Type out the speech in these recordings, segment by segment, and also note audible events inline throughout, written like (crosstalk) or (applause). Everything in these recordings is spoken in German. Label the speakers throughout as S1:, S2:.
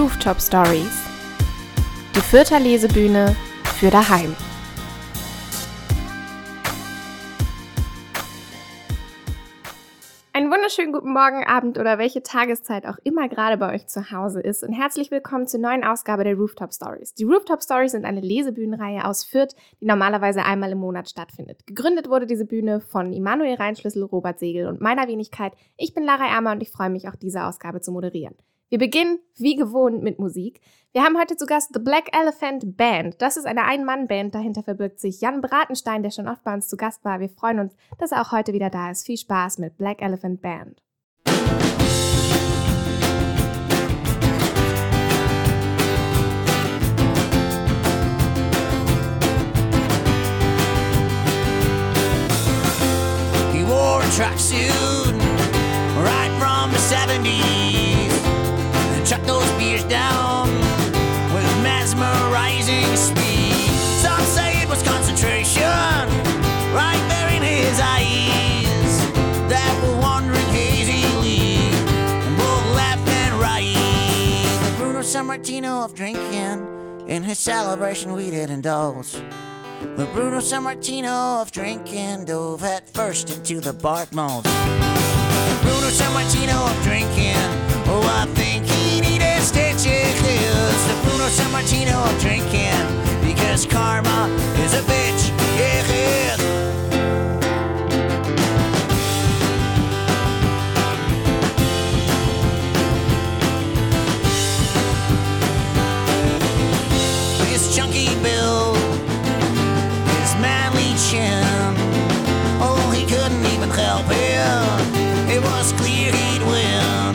S1: Rooftop Stories. Die Fürther Lesebühne für daheim. Einen wunderschönen guten Morgen, Abend oder welche Tageszeit auch immer gerade bei euch zu Hause ist und herzlich willkommen zur neuen Ausgabe der Rooftop Stories. Die Rooftop Stories sind eine Lesebühnenreihe aus Fürth, die normalerweise einmal im Monat stattfindet. Gegründet wurde diese Bühne von Immanuel Reinschlüssel, Robert Segel und meiner Wenigkeit. Ich bin Lara Ermer und ich freue mich auch diese Ausgabe zu moderieren. Wir beginnen wie gewohnt mit Musik. Wir haben heute zu Gast The Black Elephant Band. Das ist eine Ein-Mann-Band. Dahinter verbirgt sich Jan Bratenstein, der schon oft bei uns zu Gast war. Wir freuen uns, dass er auch heute wieder da ist. Viel Spaß mit Black Elephant Band.
S2: He wore a tracksuit right from the 70s The Bruno Sammartino of drinking in his celebration we did indulge. The Bruno Sammartino of drinking dove head first into the bark mold. Bruno Sammartino of drinking, oh, I think he needed stitches. The Bruno Sammartino of drinking, because karma is a bitch. Yeah. Even help it. Was clear he'd win.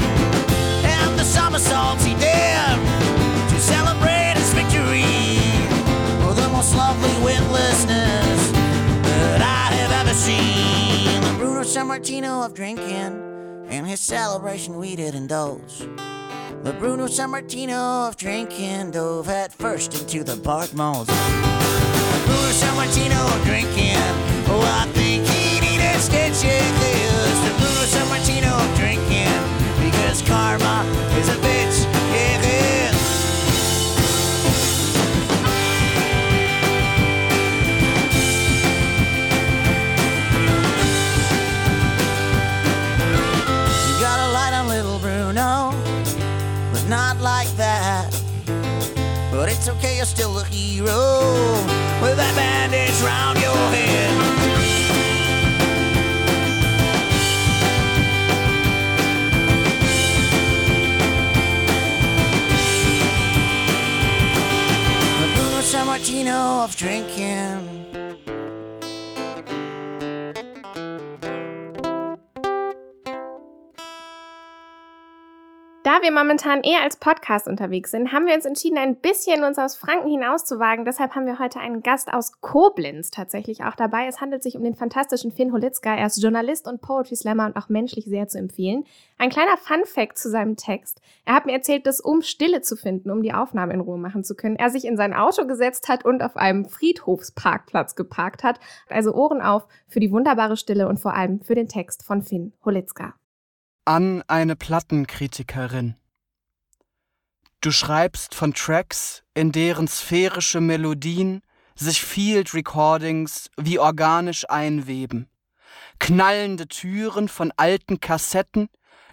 S2: And the somersaults he did to celebrate his victory were the most lovely witlessness that I have ever seen. The Bruno Sammartino of drinking. and his celebration, we did indulge. The Bruno Sammartino of drinking dove head first into the bark moles. Bruno Sammartino of drinking. Oh, I think he needed stitches. The Bruno Sammartino drinking because karma is a bitch. Yeah, yeah. You got a light on little Bruno, but not like that. But it's okay, you're still a hero
S1: Da wir momentan eher als Podcast unterwegs sind, haben wir uns entschieden, ein bisschen uns aus Franken hinauszuwagen. Deshalb haben wir heute einen Gast aus Koblenz tatsächlich auch dabei. Es handelt sich um den fantastischen Finn Holitzka. Er ist Journalist und Poetry Slammer und auch menschlich sehr zu empfehlen. Ein kleiner Fun-Fact zu seinem Text. Er hat mir erzählt, dass um Stille zu finden, um die Aufnahme in Ruhe machen zu können, er sich in sein Auto gesetzt hat und auf einem Friedhofsparkplatz geparkt hat. Also Ohren auf für die wunderbare Stille und vor allem für den Text von Finn Holitzka.
S3: An eine Plattenkritikerin. Du schreibst von Tracks, in deren sphärische Melodien sich Field Recordings wie organisch einweben. Knallende Türen von alten Kassetten,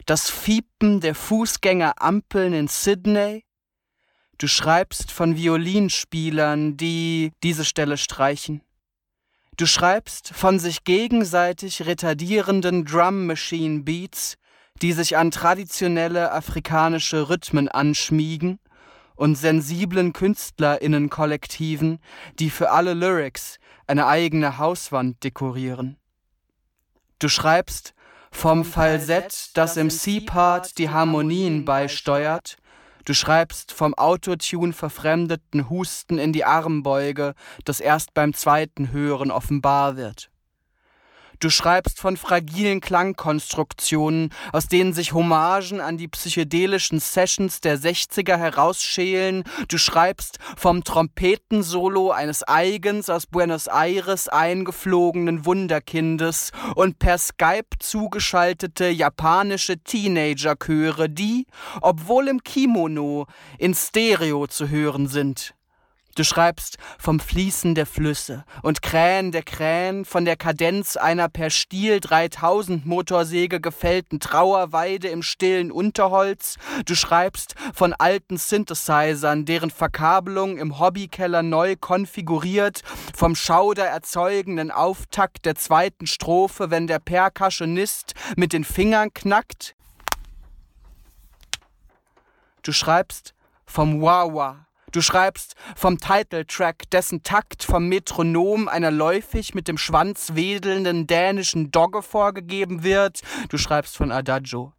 S3: das Fiepen der Fußgängerampeln in Sydney. Du schreibst von Violinspielern, die diese Stelle streichen. Du schreibst von sich gegenseitig retardierenden Drum Machine Beats, die sich an traditionelle afrikanische Rhythmen anschmiegen und sensiblen Künstlerinnenkollektiven, die für alle Lyrics eine eigene Hauswand dekorieren. Du schreibst vom Falsett, das im C-Part die Harmonien beisteuert, Du schreibst vom Autotune verfremdeten Husten in die Armbeuge, das erst beim zweiten Hören offenbar wird. Du schreibst von fragilen Klangkonstruktionen, aus denen sich Hommagen an die psychedelischen Sessions der 60er herausschälen. Du schreibst vom Trompetensolo eines eigens aus Buenos Aires eingeflogenen Wunderkindes und per Skype zugeschaltete japanische Teenagerchöre, die, obwohl im Kimono, in Stereo zu hören sind. Du schreibst vom Fließen der Flüsse und Krähen der Krähen, von der Kadenz einer per Stiel 3000 Motorsäge gefällten Trauerweide im stillen Unterholz. Du schreibst von alten Synthesizern, deren Verkabelung im Hobbykeller neu konfiguriert, vom Schauder erzeugenden Auftakt der zweiten Strophe, wenn der Percussionist mit den Fingern knackt. Du schreibst vom Wawa Du schreibst vom Titeltrack, dessen Takt vom Metronom einer läufig mit dem Schwanz wedelnden dänischen Dogge vorgegeben wird. Du schreibst von Adagio.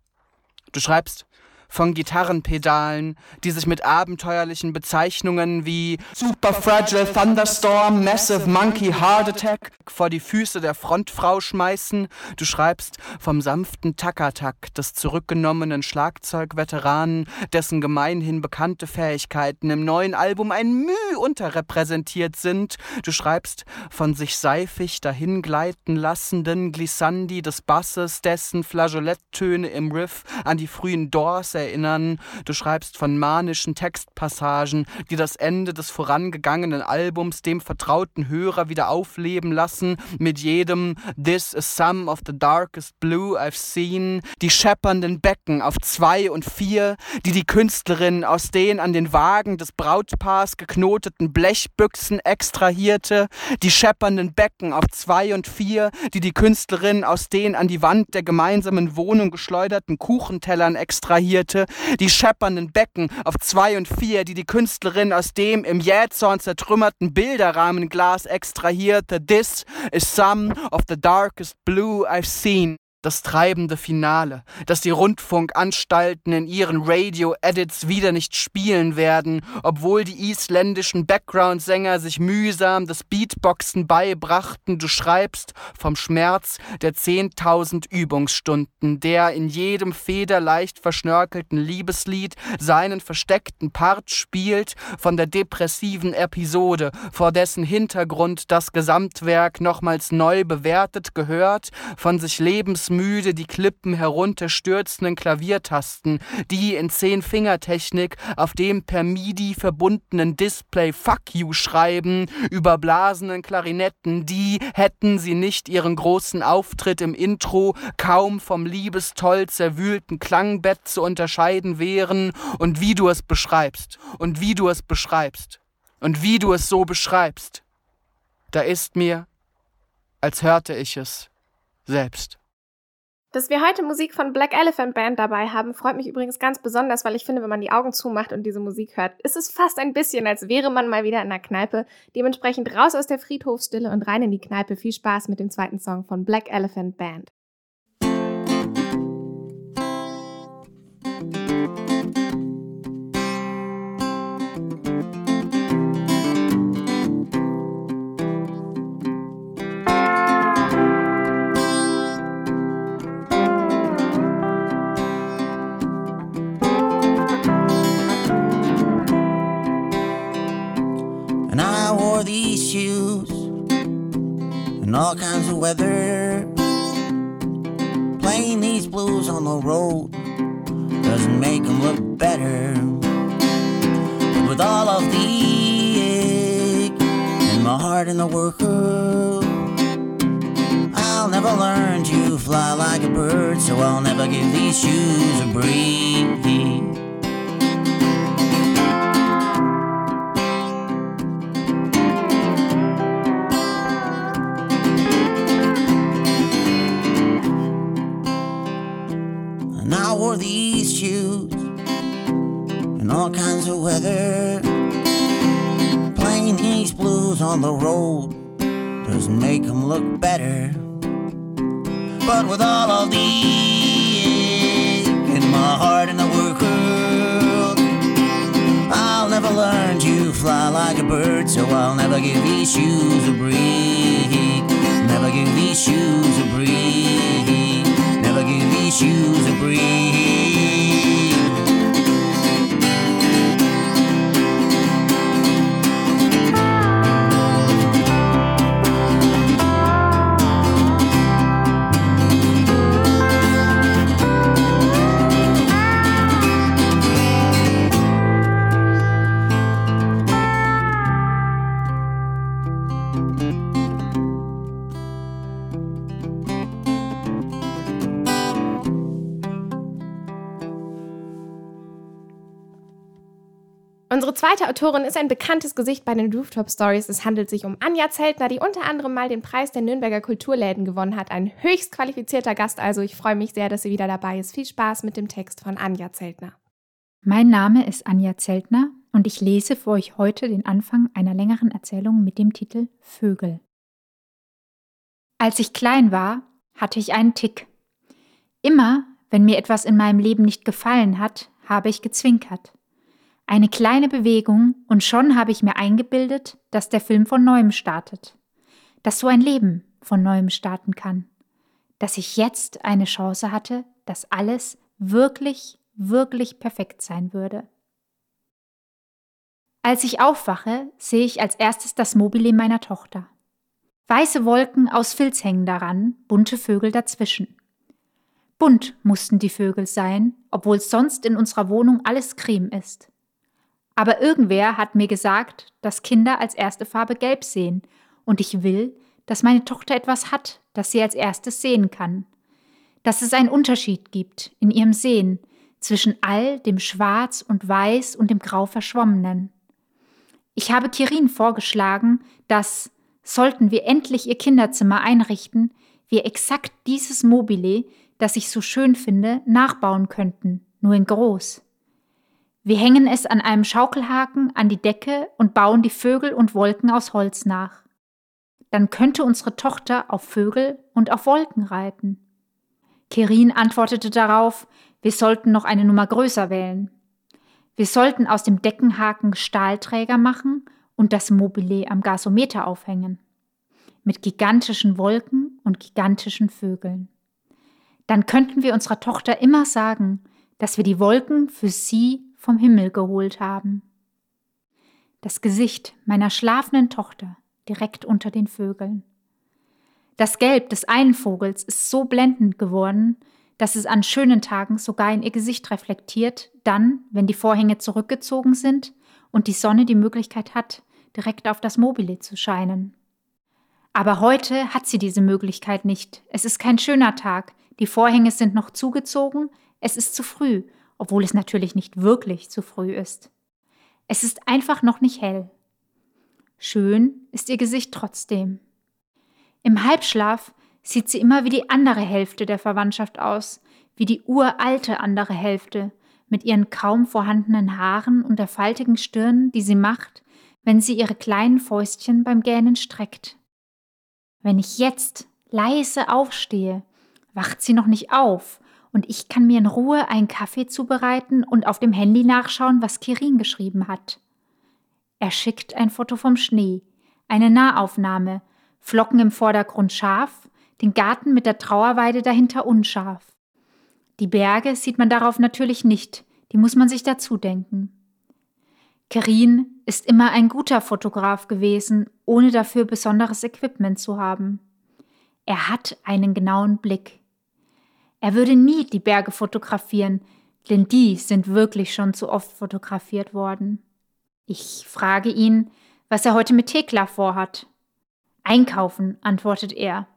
S3: Du schreibst von Gitarrenpedalen, die sich mit abenteuerlichen Bezeichnungen wie Super Fragile Thunderstorm, Massive Monkey Heart Attack vor die Füße der Frontfrau schmeißen. Du schreibst vom sanften Takatak des zurückgenommenen Schlagzeugveteranen, dessen gemeinhin bekannte Fähigkeiten im neuen Album ein Müh unterrepräsentiert sind. Du schreibst von sich seifig dahingleiten lassenden Glissandi des Basses, dessen Flageoletttöne im Riff an die frühen Doors erinnern. Du schreibst von manischen Textpassagen, die das Ende des vorangegangenen Albums dem vertrauten Hörer wieder aufleben lassen, mit jedem This is some of the darkest blue I've seen, die scheppernden Becken auf zwei und vier, die die Künstlerin aus den an den Wagen des Brautpaars geknoteten Blechbüchsen extrahierte, die scheppernden Becken auf zwei und vier, die die Künstlerin aus den an die Wand der gemeinsamen Wohnung geschleuderten Kuchentellern extrahierte, Seite die scheppernden Becken auf zwei und vier, die die Künstlerin aus dem im Jähzorn zertrümmerten Bilderrahmenglas extrahierte. This is some of the darkest blue I've seen das treibende Finale, das die Rundfunkanstalten in ihren Radio-Edits wieder nicht spielen werden, obwohl die isländischen Background-Sänger sich mühsam das Beatboxen beibrachten. Du schreibst vom Schmerz der 10.000 Übungsstunden, der in jedem federleicht verschnörkelten Liebeslied seinen versteckten Part spielt, von der depressiven Episode, vor dessen Hintergrund das Gesamtwerk nochmals neu bewertet gehört, von sich lebens müde die Klippen herunterstürzenden Klaviertasten, die in Zehn-Finger-Technik auf dem per MIDI verbundenen Display Fuck You schreiben, überblasenen Klarinetten, die, hätten sie nicht ihren großen Auftritt im Intro kaum vom liebestoll zerwühlten Klangbett zu unterscheiden wären, und wie du es beschreibst, und wie du es beschreibst, und wie du es so beschreibst, da ist mir, als hörte ich es selbst.
S1: Dass wir heute Musik von Black Elephant Band dabei haben, freut mich übrigens ganz besonders, weil ich finde, wenn man die Augen zumacht und diese Musik hört, ist es fast ein bisschen, als wäre man mal wieder in einer Kneipe. Dementsprechend raus aus der Friedhofsstille und rein in die Kneipe. Viel Spaß mit dem zweiten Song von Black Elephant Band.
S2: In all kinds of weather. Playing these blues on the road doesn't make them look better. But with all of the ache and my heart in the worker, I'll never learn to fly like a bird, so I'll never give these shoes a breathe. All kinds of weather. Playing these blues on the road doesn't make them look better. But with all of the ache in my heart and the work world, I'll never learn to fly like a bird, so I'll never give these shoes a break. Never give these shoes a breathe shoes and breathe.
S1: Zweite Autorin ist ein bekanntes Gesicht bei den Rooftop Stories. Es handelt sich um Anja Zeltner, die unter anderem mal den Preis der Nürnberger Kulturläden gewonnen hat. Ein höchst qualifizierter Gast also. Ich freue mich sehr, dass sie wieder dabei ist. Viel Spaß mit dem Text von Anja Zeltner.
S4: Mein Name ist Anja Zeltner und ich lese für euch heute den Anfang einer längeren Erzählung mit dem Titel Vögel. Als ich klein war, hatte ich einen Tick. Immer, wenn mir etwas in meinem Leben nicht gefallen hat, habe ich gezwinkert. Eine kleine Bewegung und schon habe ich mir eingebildet, dass der Film von neuem startet. Dass so ein Leben von neuem starten kann. Dass ich jetzt eine Chance hatte, dass alles wirklich, wirklich perfekt sein würde. Als ich aufwache, sehe ich als erstes das Mobile meiner Tochter. Weiße Wolken aus Filz hängen daran, bunte Vögel dazwischen. Bunt mussten die Vögel sein, obwohl sonst in unserer Wohnung alles creme ist. Aber irgendwer hat mir gesagt, dass Kinder als erste Farbe gelb sehen und ich will, dass meine Tochter etwas hat, das sie als erstes sehen kann. Dass es einen Unterschied gibt in ihrem Sehen zwischen all dem Schwarz und Weiß und dem Grau verschwommenen. Ich habe Kirin vorgeschlagen, dass, sollten wir endlich ihr Kinderzimmer einrichten, wir exakt dieses Mobile, das ich so schön finde, nachbauen könnten, nur in groß. Wir hängen es an einem Schaukelhaken an die Decke und bauen die Vögel und Wolken aus Holz nach. Dann könnte unsere Tochter auf Vögel und auf Wolken reiten. Kerin antwortete darauf, wir sollten noch eine Nummer größer wählen. Wir sollten aus dem Deckenhaken Stahlträger machen und das Mobile am Gasometer aufhängen. Mit gigantischen Wolken und gigantischen Vögeln. Dann könnten wir unserer Tochter immer sagen, dass wir die Wolken für sie vom Himmel geholt haben. Das Gesicht meiner schlafenden Tochter direkt unter den Vögeln. Das Gelb des einen Vogels ist so blendend geworden, dass es an schönen Tagen sogar in ihr Gesicht reflektiert, dann, wenn die Vorhänge zurückgezogen sind und die Sonne die Möglichkeit hat, direkt auf das Mobile zu scheinen. Aber heute hat sie diese Möglichkeit nicht. Es ist kein schöner Tag, die Vorhänge sind noch zugezogen, es ist zu früh obwohl es natürlich nicht wirklich zu früh ist. Es ist einfach noch nicht hell. Schön ist ihr Gesicht trotzdem. Im Halbschlaf sieht sie immer wie die andere Hälfte der Verwandtschaft aus, wie die uralte andere Hälfte, mit ihren kaum vorhandenen Haaren und der faltigen Stirn, die sie macht, wenn sie ihre kleinen Fäustchen beim Gähnen streckt. Wenn ich jetzt leise aufstehe, wacht sie noch nicht auf und ich kann mir in Ruhe einen Kaffee zubereiten und auf dem Handy nachschauen, was Kirin geschrieben hat. Er schickt ein Foto vom Schnee, eine Nahaufnahme, Flocken im Vordergrund scharf, den Garten mit der Trauerweide dahinter unscharf. Die Berge sieht man darauf natürlich nicht, die muss man sich dazu denken. Kerin ist immer ein guter Fotograf gewesen, ohne dafür besonderes Equipment zu haben. Er hat einen genauen Blick. Er würde nie die Berge fotografieren, denn die sind wirklich schon zu oft fotografiert worden. Ich frage ihn, was er heute mit Thekla vorhat. Einkaufen, antwortet er.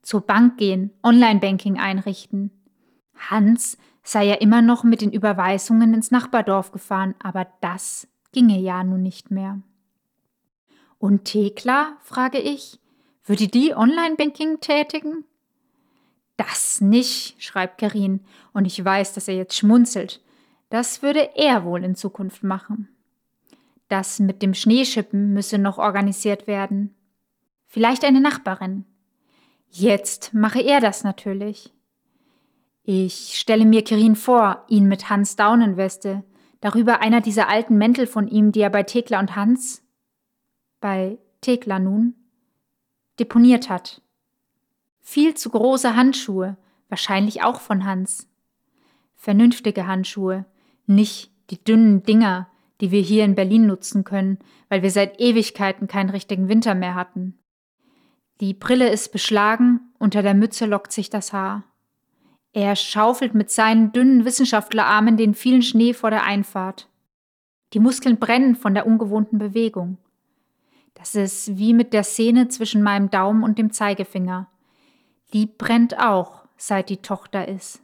S4: Zur Bank gehen, Online-Banking einrichten. Hans sei ja immer noch mit den Überweisungen ins Nachbardorf gefahren, aber das ginge ja nun nicht mehr. Und Thekla, frage ich, würde die Online-Banking tätigen? Das nicht, schreibt Karin, und ich weiß, dass er jetzt schmunzelt. Das würde er wohl in Zukunft machen. Das mit dem Schneeschippen müsse noch organisiert werden. Vielleicht eine Nachbarin. Jetzt mache er das natürlich. Ich stelle mir Kirin vor, ihn mit Hans Daunenweste, darüber einer dieser alten Mäntel von ihm, die er bei Thekla und Hans, bei Thekla nun, deponiert hat Viel zu große Handschuhe, wahrscheinlich auch von Hans. Vernünftige Handschuhe, nicht die dünnen Dinger, die wir hier in Berlin nutzen können, weil wir seit Ewigkeiten keinen richtigen Winter mehr hatten. Die Brille ist beschlagen, unter der Mütze lockt sich das Haar. Er schaufelt mit seinen dünnen Wissenschaftlerarmen den vielen Schnee vor der Einfahrt. Die Muskeln brennen von der ungewohnten Bewegung. Das ist wie mit der Szene zwischen meinem Daumen und dem Zeigefinger. Die brennt auch, seit die Tochter ist.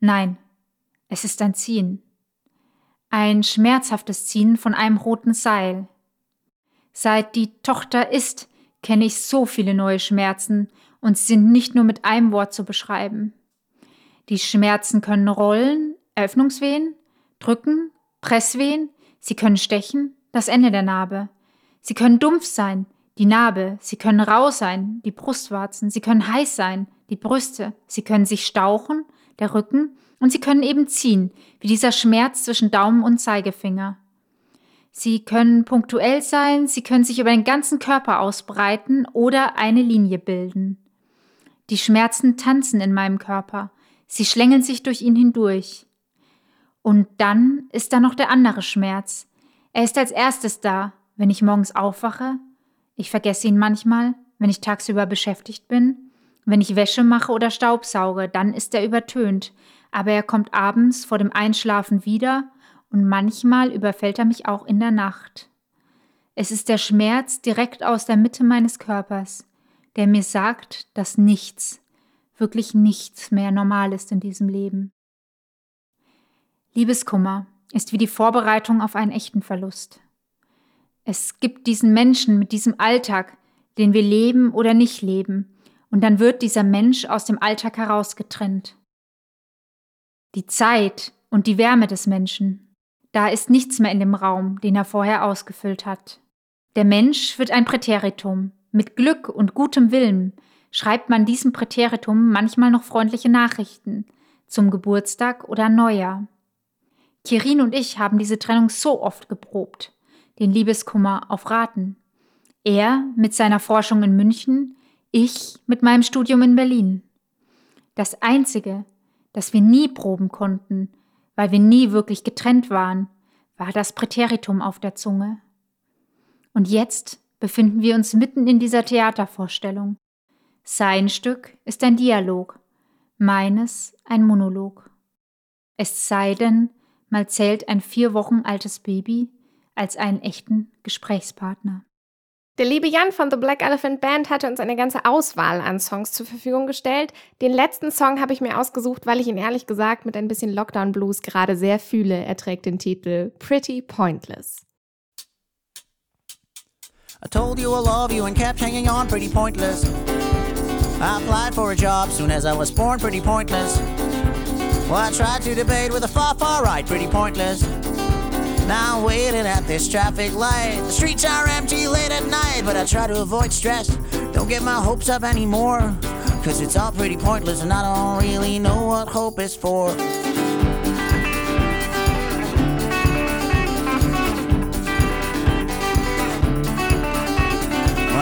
S4: Nein, es ist ein Ziehen. Ein schmerzhaftes Ziehen von einem roten Seil. Seit die Tochter ist, kenne ich so viele neue Schmerzen und sie sind nicht nur mit einem Wort zu beschreiben. Die Schmerzen können rollen, Öffnungswehen, drücken, Presswehen, sie können stechen, das Ende der Narbe. Sie können dumpf sein, die Narbe, sie können rau sein, die Brustwarzen, sie können heiß sein, die Brüste, sie können sich stauchen, der Rücken, und sie können eben ziehen, wie dieser Schmerz zwischen Daumen und Zeigefinger. Sie können punktuell sein, sie können sich über den ganzen Körper ausbreiten oder eine Linie bilden. Die Schmerzen tanzen in meinem Körper, sie schlängeln sich durch ihn hindurch. Und dann ist da noch der andere Schmerz. Er ist als erstes da, wenn ich morgens aufwache. Ich vergesse ihn manchmal, wenn ich tagsüber beschäftigt bin. Wenn ich Wäsche mache oder Staubsauge, dann ist er übertönt, aber er kommt abends vor dem Einschlafen wieder und manchmal überfällt er mich auch in der Nacht. Es ist der Schmerz direkt aus der Mitte meines Körpers, der mir sagt, dass nichts, wirklich nichts mehr normal ist in diesem Leben. Liebeskummer ist wie die Vorbereitung auf einen echten Verlust. Es gibt diesen Menschen mit diesem Alltag, den wir leben oder nicht leben, und dann wird dieser Mensch aus dem Alltag herausgetrennt. Die Zeit und die Wärme des Menschen, da ist nichts mehr in dem Raum, den er vorher ausgefüllt hat. Der Mensch wird ein Präteritum. Mit Glück und gutem Willen schreibt man diesem Präteritum manchmal noch freundliche Nachrichten zum Geburtstag oder Neujahr. Kirin und ich haben diese Trennung so oft geprobt, den Liebeskummer auf Raten. Er mit seiner Forschung in München, ich mit meinem Studium in Berlin. Das Einzige, das wir nie proben konnten, weil wir nie wirklich getrennt waren, war das Präteritum auf der Zunge. Und jetzt befinden wir uns mitten in dieser Theatervorstellung. Sein Stück ist ein Dialog, meines ein Monolog. Es sei denn, mal zählt ein vier Wochen altes Baby als einen echten Gesprächspartner.
S1: Der liebe Jan von The Black Elephant Band hatte uns eine ganze Auswahl an Songs zur Verfügung gestellt. Den letzten Song habe ich mir ausgesucht, weil ich ihn ehrlich gesagt mit ein bisschen Lockdown Blues gerade sehr fühle. Er trägt den Titel Pretty Pointless.
S2: I told you I love you and kept hanging on pretty pointless. I applied for a job soon as I was born, pretty pointless. Well, I tried to debate with a far, far right, pretty pointless. Now I'm waiting at this traffic light. The streets are empty late at night, but I try to avoid stress. Don't get my hopes up anymore, cause it's all pretty pointless and I don't really know what hope is for.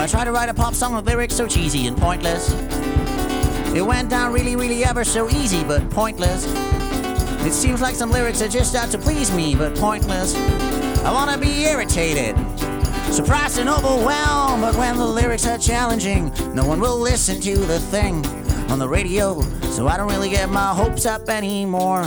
S2: I tried to write a pop song with lyrics so cheesy and pointless. It went down really, really ever so easy, but pointless. It seems like some lyrics are just out to please me, but pointless. I wanna be irritated, surprised and overwhelmed, but when the lyrics are challenging, no one will listen to the thing on the radio, so I don't really get my hopes up anymore.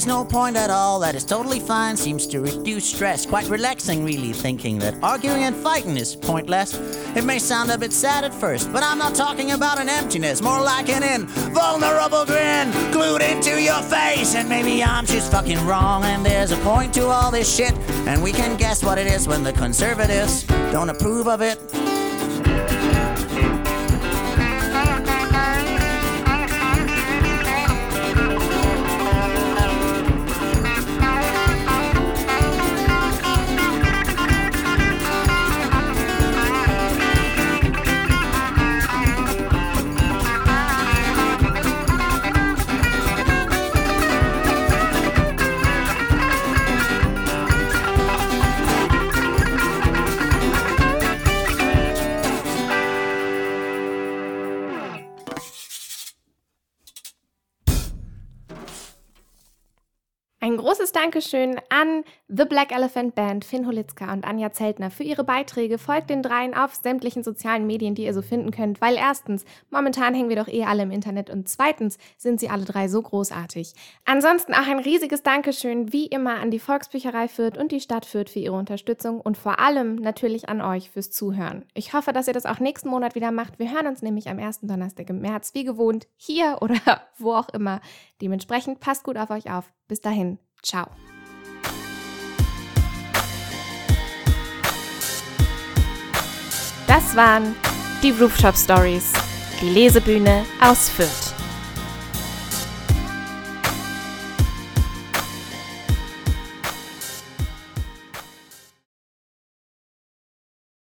S2: There's no point at all, that is totally fine. Seems to reduce stress. Quite relaxing, really, thinking that arguing and fighting is pointless. It may sound a bit sad at first, but I'm not talking about an emptiness, more like an invulnerable grin glued into your face. And maybe I'm just fucking wrong, and there's a point to all this shit. And we can guess what it is when the conservatives don't approve of it.
S1: Dankeschön an The Black Elephant Band, Finn Holitzka und Anja Zeltner für ihre Beiträge. Folgt den dreien auf sämtlichen sozialen Medien, die ihr so finden könnt, weil erstens, momentan hängen wir doch eh alle im Internet und zweitens sind sie alle drei so großartig. Ansonsten auch ein riesiges Dankeschön wie immer an die Volksbücherei Fürth und die Stadt Fürth für ihre Unterstützung und vor allem natürlich an euch fürs Zuhören. Ich hoffe, dass ihr das auch nächsten Monat wieder macht. Wir hören uns nämlich am ersten Donnerstag im März, wie gewohnt, hier oder (laughs) wo auch immer. Dementsprechend passt gut auf euch auf. Bis dahin, ciao. Das waren die Rooftop Stories, die Lesebühne aus Fürth.